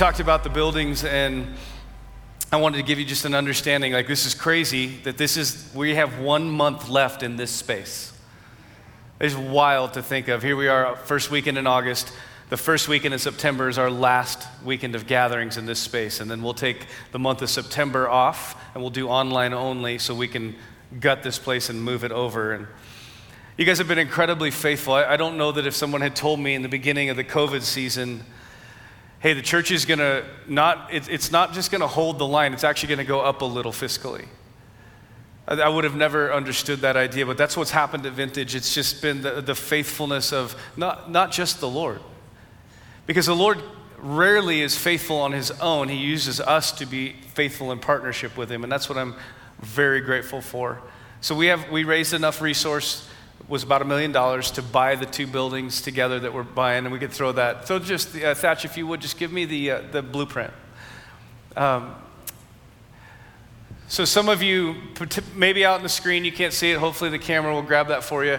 talked about the buildings, and I wanted to give you just an understanding. Like, this is crazy that this is, we have one month left in this space. It's wild to think of. Here we are, first weekend in August. The first weekend in September is our last weekend of gatherings in this space. And then we'll take the month of September off and we'll do online only so we can gut this place and move it over. And you guys have been incredibly faithful. I, I don't know that if someone had told me in the beginning of the COVID season, hey, the church is going to not, it, it's not just going to hold the line, it's actually going to go up a little fiscally. I would have never understood that idea, but that's what's happened at Vintage. It's just been the, the faithfulness of not, not just the Lord. Because the Lord rarely is faithful on his own, he uses us to be faithful in partnership with him, and that's what I'm very grateful for. So we have we raised enough resource was about a million dollars to buy the two buildings together that we're buying, and we could throw that. So just uh, Thatch, if you would, just give me the uh, the blueprint. Um, so, some of you, maybe out on the screen, you can't see it. Hopefully, the camera will grab that for you.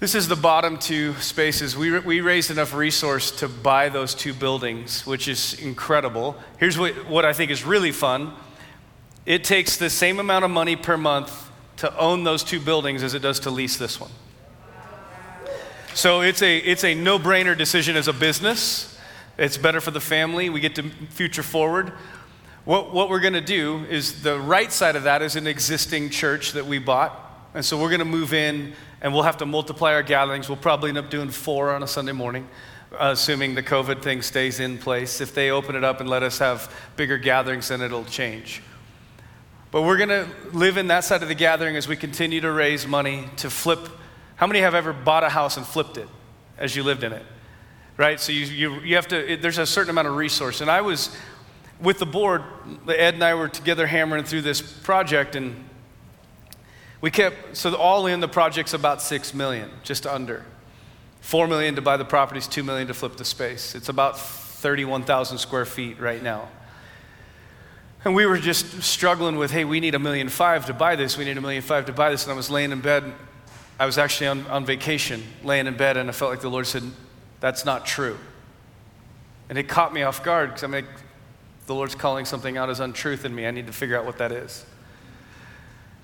This is the bottom two spaces. We, we raised enough resource to buy those two buildings, which is incredible. Here's what, what I think is really fun it takes the same amount of money per month to own those two buildings as it does to lease this one. So, it's a, it's a no brainer decision as a business. It's better for the family. We get to future forward. What, what we're going to do is the right side of that is an existing church that we bought. And so we're going to move in and we'll have to multiply our gatherings. We'll probably end up doing four on a Sunday morning, assuming the COVID thing stays in place. If they open it up and let us have bigger gatherings, then it'll change. But we're going to live in that side of the gathering as we continue to raise money to flip. How many have ever bought a house and flipped it as you lived in it? Right? So you, you, you have to, it, there's a certain amount of resource. And I was, with the board, Ed and I were together hammering through this project, and we kept, so all in the project's about six million, just under. Four million to buy the properties, two million to flip the space. It's about 31,000 square feet right now. And we were just struggling with, hey, we need a million five to buy this, we need a million five to buy this. And I was laying in bed. I was actually on, on vacation, laying in bed, and I felt like the Lord said, that's not true. And it caught me off guard because I'm like, the Lord's calling something out as untruth in me. I need to figure out what that is.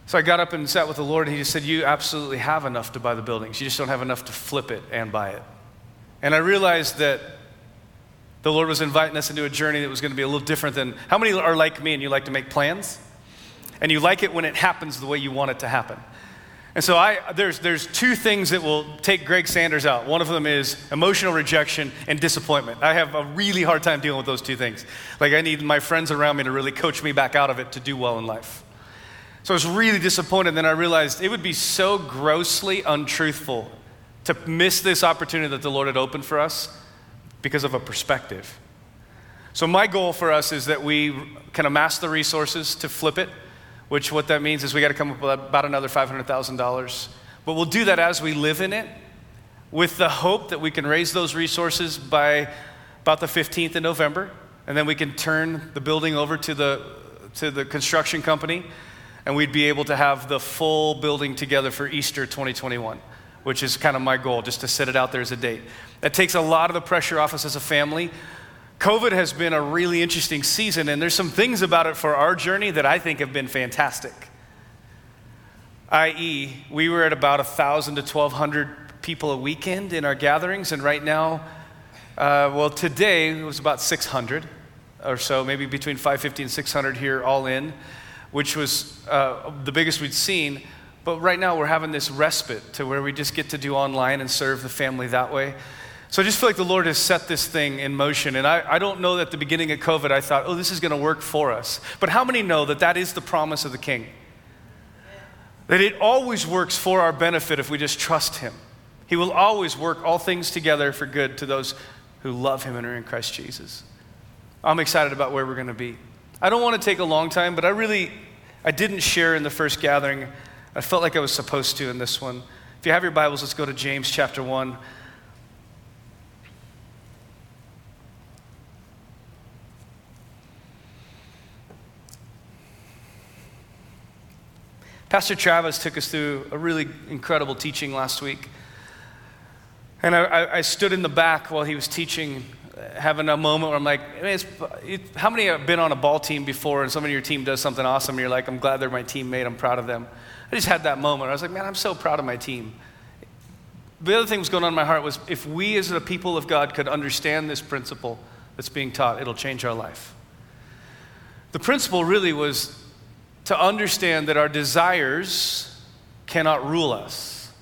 So I got up and sat with the Lord, and He just said, You absolutely have enough to buy the buildings. You just don't have enough to flip it and buy it. And I realized that the Lord was inviting us into a journey that was going to be a little different than how many are like me and you like to make plans? And you like it when it happens the way you want it to happen. And so I, there's, there's two things that will take Greg Sanders out. One of them is emotional rejection and disappointment. I have a really hard time dealing with those two things. Like, I need my friends around me to really coach me back out of it to do well in life. So I was really disappointed. Then I realized it would be so grossly untruthful to miss this opportunity that the Lord had opened for us because of a perspective. So, my goal for us is that we can amass the resources to flip it which what that means is we got to come up with about another $500,000. But we'll do that as we live in it with the hope that we can raise those resources by about the 15th of November. And then we can turn the building over to the, to the construction company. And we'd be able to have the full building together for Easter 2021, which is kind of my goal, just to set it out there as a date. That takes a lot of the pressure off us as a family COVID has been a really interesting season, and there's some things about it for our journey that I think have been fantastic. I.e., we were at about 1,000 to 1,200 people a weekend in our gatherings, and right now, uh, well, today it was about 600 or so, maybe between 550 and 600 here, all in, which was uh, the biggest we'd seen. But right now, we're having this respite to where we just get to do online and serve the family that way. So I just feel like the Lord has set this thing in motion. And I, I don't know that at the beginning of COVID, I thought, oh, this is going to work for us. But how many know that that is the promise of the King? That it always works for our benefit if we just trust Him. He will always work all things together for good to those who love Him and are in Christ Jesus. I'm excited about where we're going to be. I don't want to take a long time, but I really, I didn't share in the first gathering. I felt like I was supposed to in this one. If you have your Bibles, let's go to James chapter 1. Pastor Travis took us through a really incredible teaching last week. And I, I, stood in the back while he was teaching, having a moment where I'm like, I mean, it, how many have been on a ball team before and somebody in your team does something awesome and you're like, I'm glad they're my teammate, I'm proud of them. I just had that moment. I was like, man, I'm so proud of my team. The other thing that was going on in my heart was if we as the people of God could understand this principle that's being taught, it'll change our life. The principle really was to understand that our desires cannot rule us.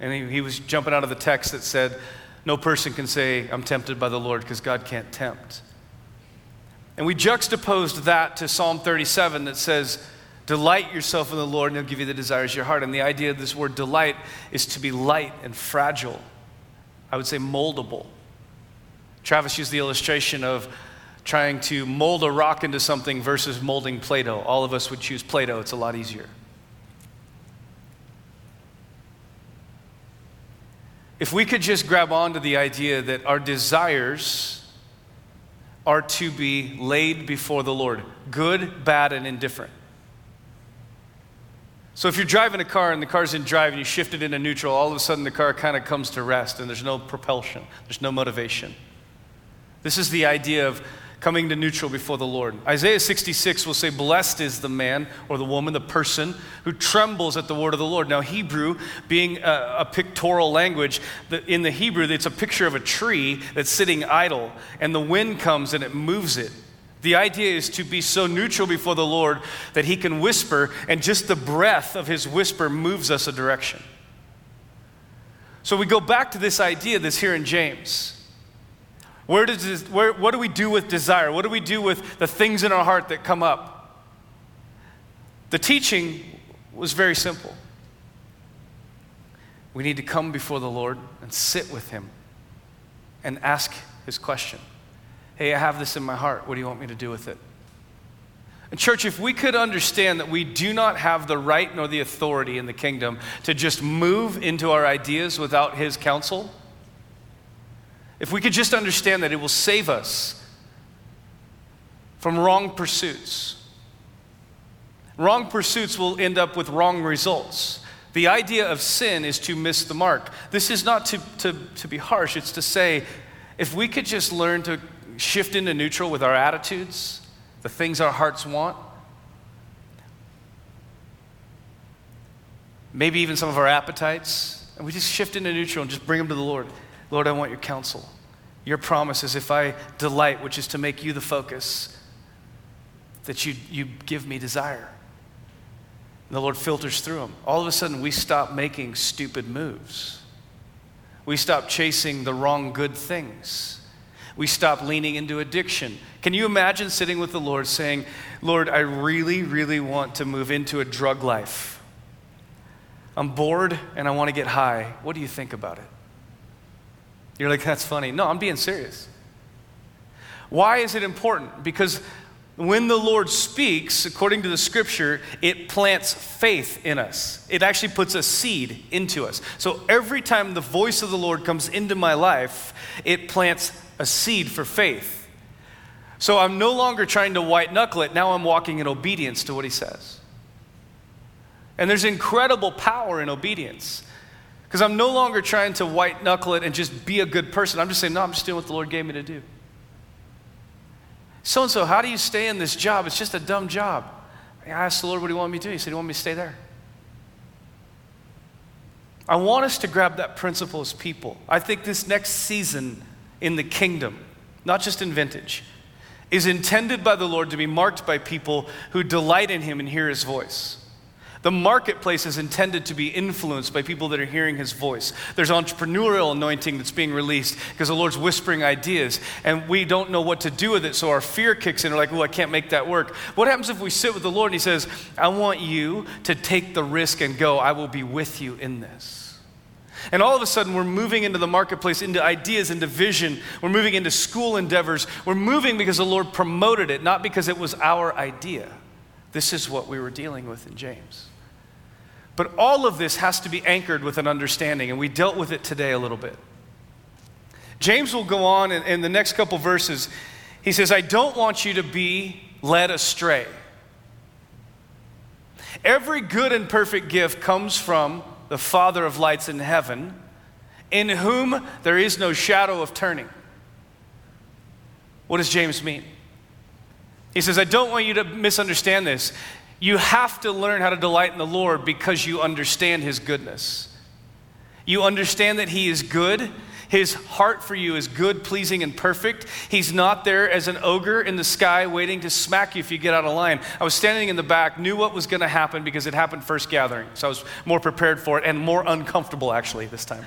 And he, he was jumping out of the text that said, No person can say, I'm tempted by the Lord, because God can't tempt. And we juxtaposed that to Psalm 37 that says, Delight yourself in the Lord, and He'll give you the desires of your heart. And the idea of this word delight is to be light and fragile. I would say moldable. Travis used the illustration of trying to mold a rock into something versus molding Play. All of us would choose Play it's a lot easier. If we could just grab onto the idea that our desires are to be laid before the Lord good, bad, and indifferent. So if you're driving a car and the car's in drive and you shift it into neutral, all of a sudden the car kind of comes to rest and there's no propulsion, there's no motivation. This is the idea of coming to neutral before the Lord. Isaiah 66 will say, Blessed is the man or the woman, the person who trembles at the word of the Lord. Now, Hebrew, being a, a pictorial language, in the Hebrew, it's a picture of a tree that's sitting idle, and the wind comes and it moves it. The idea is to be so neutral before the Lord that He can whisper, and just the breath of His whisper moves us a direction. So we go back to this idea that's here in James. Where does this, where, what do we do with desire? What do we do with the things in our heart that come up? The teaching was very simple. We need to come before the Lord and sit with Him and ask His question Hey, I have this in my heart. What do you want me to do with it? And, church, if we could understand that we do not have the right nor the authority in the kingdom to just move into our ideas without His counsel, if we could just understand that it will save us from wrong pursuits. Wrong pursuits will end up with wrong results. The idea of sin is to miss the mark. This is not to, to, to be harsh, it's to say if we could just learn to shift into neutral with our attitudes, the things our hearts want, maybe even some of our appetites, and we just shift into neutral and just bring them to the Lord. Lord, I want your counsel. Your promise is if I delight, which is to make you the focus, that you, you give me desire. And the Lord filters through them. All of a sudden, we stop making stupid moves. We stop chasing the wrong good things. We stop leaning into addiction. Can you imagine sitting with the Lord saying, Lord, I really, really want to move into a drug life? I'm bored and I want to get high. What do you think about it? You're like, that's funny. No, I'm being serious. Why is it important? Because when the Lord speaks, according to the scripture, it plants faith in us. It actually puts a seed into us. So every time the voice of the Lord comes into my life, it plants a seed for faith. So I'm no longer trying to white knuckle it. Now I'm walking in obedience to what he says. And there's incredible power in obedience. Because I'm no longer trying to white knuckle it and just be a good person. I'm just saying, no, I'm just doing what the Lord gave me to do. So and so, how do you stay in this job? It's just a dumb job. I asked the Lord, what do you want me to do? He said, He want me to stay there. I want us to grab that principle as people. I think this next season in the kingdom, not just in vintage, is intended by the Lord to be marked by people who delight in Him and hear His voice. The marketplace is intended to be influenced by people that are hearing his voice. There's entrepreneurial anointing that's being released because the Lord's whispering ideas, and we don't know what to do with it, so our fear kicks in. We're like, oh, I can't make that work. What happens if we sit with the Lord and he says, I want you to take the risk and go, I will be with you in this? And all of a sudden, we're moving into the marketplace, into ideas, into vision. We're moving into school endeavors. We're moving because the Lord promoted it, not because it was our idea. This is what we were dealing with in James. But all of this has to be anchored with an understanding, and we dealt with it today a little bit. James will go on in, in the next couple verses. He says, I don't want you to be led astray. Every good and perfect gift comes from the Father of lights in heaven, in whom there is no shadow of turning. What does James mean? He says, I don't want you to misunderstand this. You have to learn how to delight in the Lord because you understand his goodness. You understand that he is good his heart for you is good, pleasing, and perfect. He's not there as an ogre in the sky waiting to smack you if you get out of line. I was standing in the back, knew what was going to happen because it happened first gathering. So I was more prepared for it and more uncomfortable actually this time.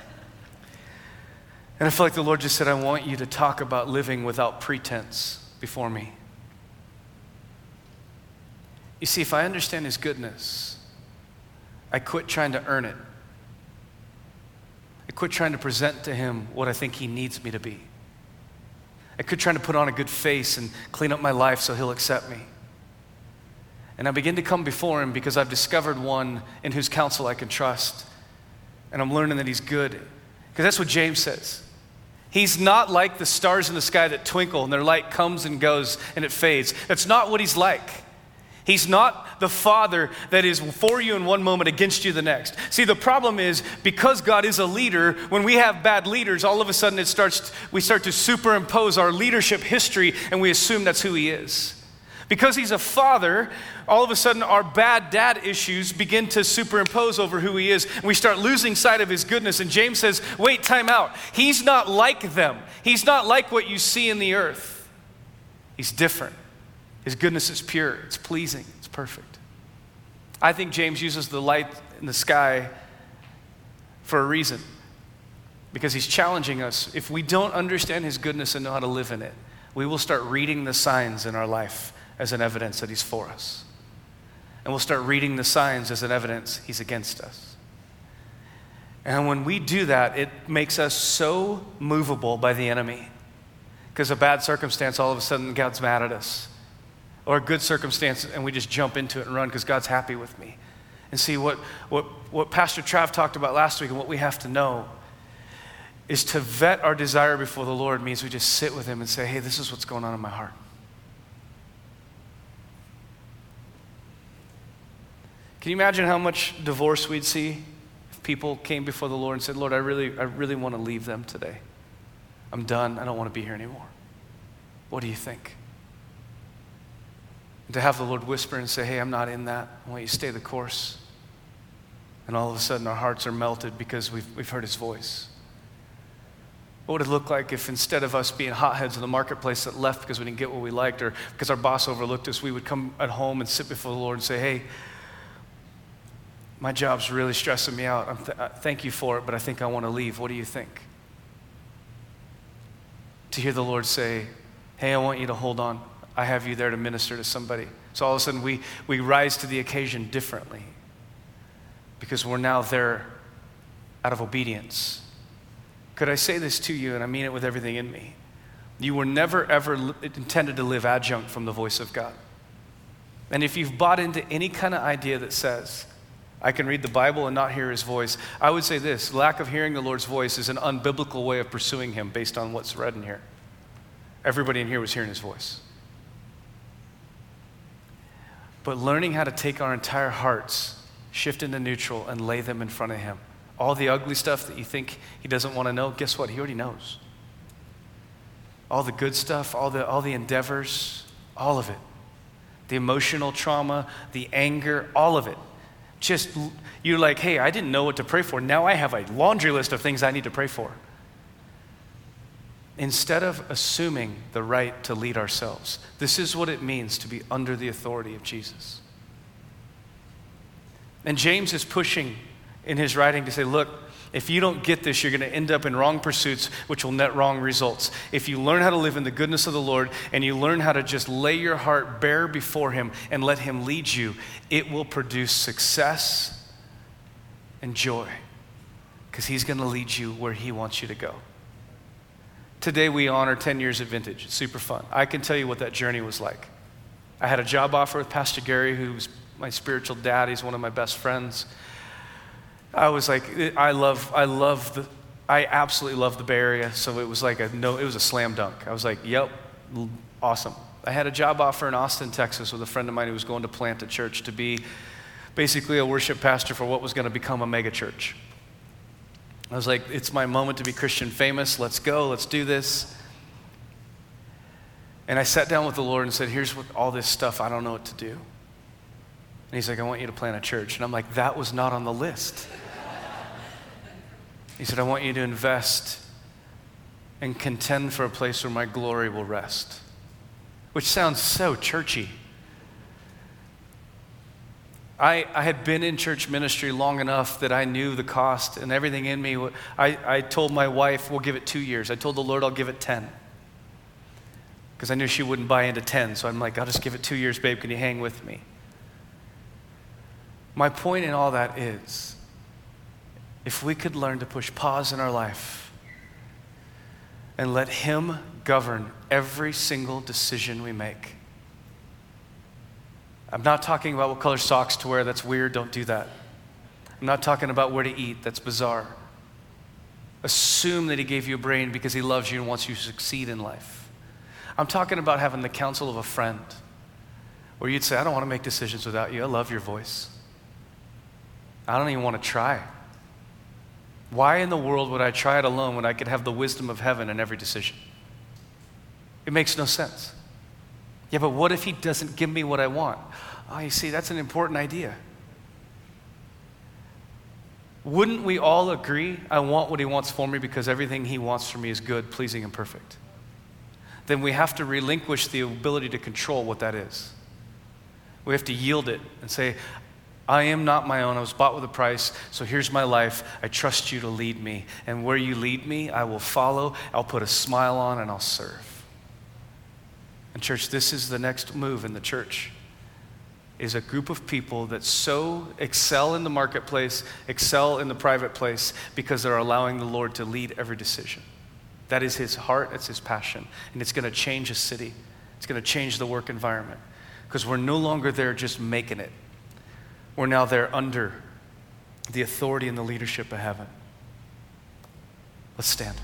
And I feel like the Lord just said, I want you to talk about living without pretense before me. You see, if I understand His goodness, I quit trying to earn it. I quit trying to present to him what I think he needs me to be. I quit trying to put on a good face and clean up my life so he'll accept me. And I begin to come before him because I've discovered one in whose counsel I can trust. And I'm learning that he's good. Because that's what James says. He's not like the stars in the sky that twinkle and their light comes and goes and it fades. That's not what he's like. He's not the father that is for you in one moment, against you the next. See, the problem is because God is a leader, when we have bad leaders, all of a sudden it starts, we start to superimpose our leadership history and we assume that's who he is. Because he's a father, all of a sudden our bad dad issues begin to superimpose over who he is. And we start losing sight of his goodness. And James says, wait, time out. He's not like them. He's not like what you see in the earth. He's different. His goodness is pure, it's pleasing, it's perfect. I think James uses the light in the sky for a reason because he's challenging us. If we don't understand his goodness and know how to live in it, we will start reading the signs in our life as an evidence that he's for us. And we'll start reading the signs as an evidence he's against us. And when we do that, it makes us so movable by the enemy. Because a bad circumstance, all of a sudden, God's mad at us or a good circumstance and we just jump into it and run because God's happy with me. And see what, what, what Pastor Trav talked about last week and what we have to know is to vet our desire before the Lord means we just sit with Him and say, hey, this is what's going on in my heart. Can you imagine how much divorce we'd see if people came before the Lord and said, Lord, I really, I really want to leave them today. I'm done. I don't want to be here anymore. What do you think? To have the Lord whisper and say, Hey, I'm not in that. I want you to stay the course. And all of a sudden, our hearts are melted because we've, we've heard his voice. What would it look like if instead of us being hotheads in the marketplace that left because we didn't get what we liked or because our boss overlooked us, we would come at home and sit before the Lord and say, Hey, my job's really stressing me out. Th- uh, thank you for it, but I think I want to leave. What do you think? To hear the Lord say, Hey, I want you to hold on. I have you there to minister to somebody. So all of a sudden, we, we rise to the occasion differently because we're now there out of obedience. Could I say this to you, and I mean it with everything in me? You were never, ever intended to live adjunct from the voice of God. And if you've bought into any kind of idea that says, I can read the Bible and not hear his voice, I would say this lack of hearing the Lord's voice is an unbiblical way of pursuing him based on what's read in here. Everybody in here was hearing his voice but learning how to take our entire hearts, shift into neutral, and lay them in front of Him. All the ugly stuff that you think He doesn't want to know, guess what? He already knows. All the good stuff, all the, all the endeavors, all of it. The emotional trauma, the anger, all of it. Just, you're like, hey, I didn't know what to pray for. Now I have a laundry list of things I need to pray for instead of assuming the right to lead ourselves. This is what it means to be under the authority of Jesus. And James is pushing in his writing to say, look, if you don't get this, you're going to end up in wrong pursuits, which will net wrong results. If you learn how to live in the goodness of the Lord and you learn how to just lay your heart bare before Him and let Him lead you, it will produce success and joy because He's going to lead you where He wants you to go. Today we honor 10 years of vintage. It's super fun. I can tell you what that journey was like. I had a job offer with Pastor Gary, who's my spiritual dad. He's one of my best friends. I was like, I love, I love the, I absolutely love the Bay Area. So it was like a no, it was a slam dunk. I was like, yep, awesome. I had a job offer in Austin, Texas, with a friend of mine who was going to plant a church to be basically a worship pastor for what was going to become a mega church. I was like, it's my moment to be Christian famous. Let's go. Let's do this. And I sat down with the Lord and said, Here's what, all this stuff I don't know what to do. And he's like, I want you to plant a church. And I'm like, That was not on the list. he said, I want you to invest and contend for a place where my glory will rest, which sounds so churchy. I, I had been in church ministry long enough that I knew the cost and everything in me. I, I told my wife, we'll give it two years. I told the Lord, I'll give it 10. Because I knew she wouldn't buy into 10. So I'm like, I'll just give it two years, babe. Can you hang with me? My point in all that is if we could learn to push pause in our life and let Him govern every single decision we make I'm not talking about what color socks to wear, that's weird, don't do that. I'm not talking about where to eat, that's bizarre. Assume that He gave you a brain because He loves you and wants you to succeed in life. I'm talking about having the counsel of a friend where you'd say, I don't want to make decisions without you. I love your voice. I don't even want to try. Why in the world would I try it alone when I could have the wisdom of heaven in every decision? It makes no sense. Yeah, but what if he doesn't give me what I want? Oh, you see, that's an important idea. Wouldn't we all agree I want what he wants for me because everything he wants for me is good, pleasing, and perfect? Then we have to relinquish the ability to control what that is. We have to yield it and say, I am not my own. I was bought with a price. So here's my life. I trust you to lead me. And where you lead me, I will follow. I'll put a smile on and I'll serve. And, church, this is the next move in the church is a group of people that so excel in the marketplace, excel in the private place, because they're allowing the Lord to lead every decision. That is his heart, that's his passion. And it's going to change a city, it's going to change the work environment. Because we're no longer there just making it, we're now there under the authority and the leadership of heaven. Let's stand.